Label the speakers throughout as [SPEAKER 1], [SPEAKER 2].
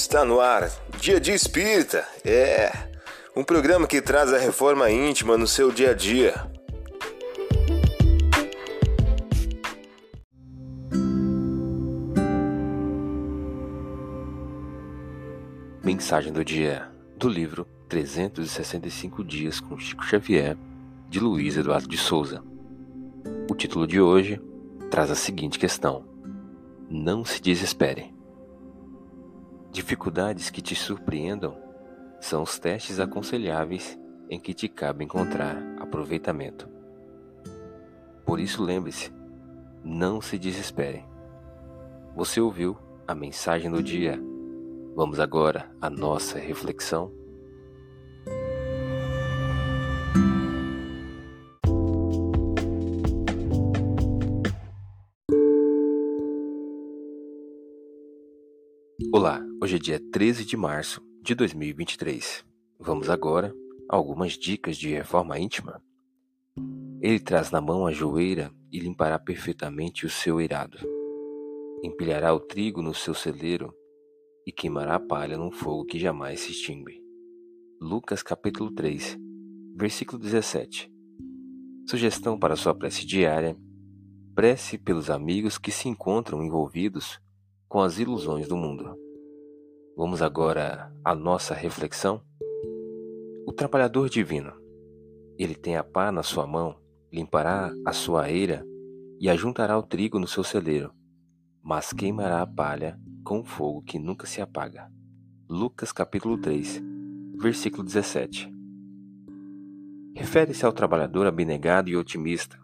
[SPEAKER 1] Está no ar, Dia de Espírita. É um programa que traz a reforma íntima no seu dia a dia.
[SPEAKER 2] Mensagem do dia do livro 365 Dias com Chico Xavier, de Luiz Eduardo de Souza. O título de hoje traz a seguinte questão: Não se desespere. Dificuldades que te surpreendam são os testes aconselháveis em que te cabe encontrar aproveitamento. Por isso, lembre-se: não se desespere. Você ouviu a mensagem do dia. Vamos agora à nossa reflexão. Olá, hoje é dia 13 de março de 2023. Vamos agora a algumas dicas de reforma íntima. Ele traz na mão a joeira e limpará perfeitamente o seu eirado. Empilhará o trigo no seu celeiro e queimará a palha num fogo que jamais se extingue. Lucas capítulo 3, versículo 17. Sugestão para sua prece diária: prece pelos amigos que se encontram envolvidos com as ilusões do mundo. Vamos agora à nossa reflexão? O trabalhador divino. Ele tem a pá na sua mão, limpará a sua eira e ajuntará o trigo no seu celeiro, mas queimará a palha com fogo que nunca se apaga. Lucas capítulo 3, versículo 17. Refere-se ao trabalhador abnegado e otimista.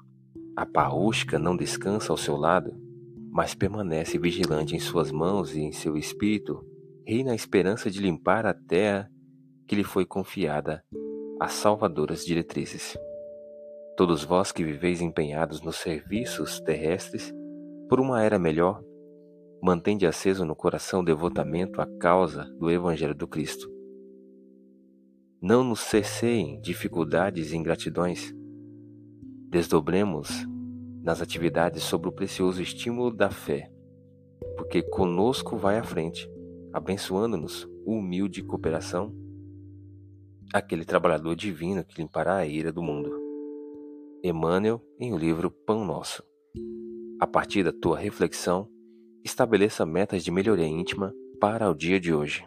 [SPEAKER 2] A paúsca não descansa ao seu lado, mas permanece vigilante em suas mãos e em seu espírito, reina a esperança de limpar a terra que lhe foi confiada às salvadoras diretrizes. Todos vós que viveis empenhados nos serviços terrestres, por uma era melhor, mantende aceso no coração o devotamento à causa do Evangelho do Cristo. Não nos cesseiem dificuldades e ingratidões. Desdobremos nas atividades sobre o precioso estímulo da fé, porque conosco vai à frente, abençoando-nos humilde cooperação, aquele trabalhador divino que limpará a ira do mundo. Emmanuel, em o livro Pão Nosso. A partir da tua reflexão, estabeleça metas de melhoria íntima para o dia de hoje.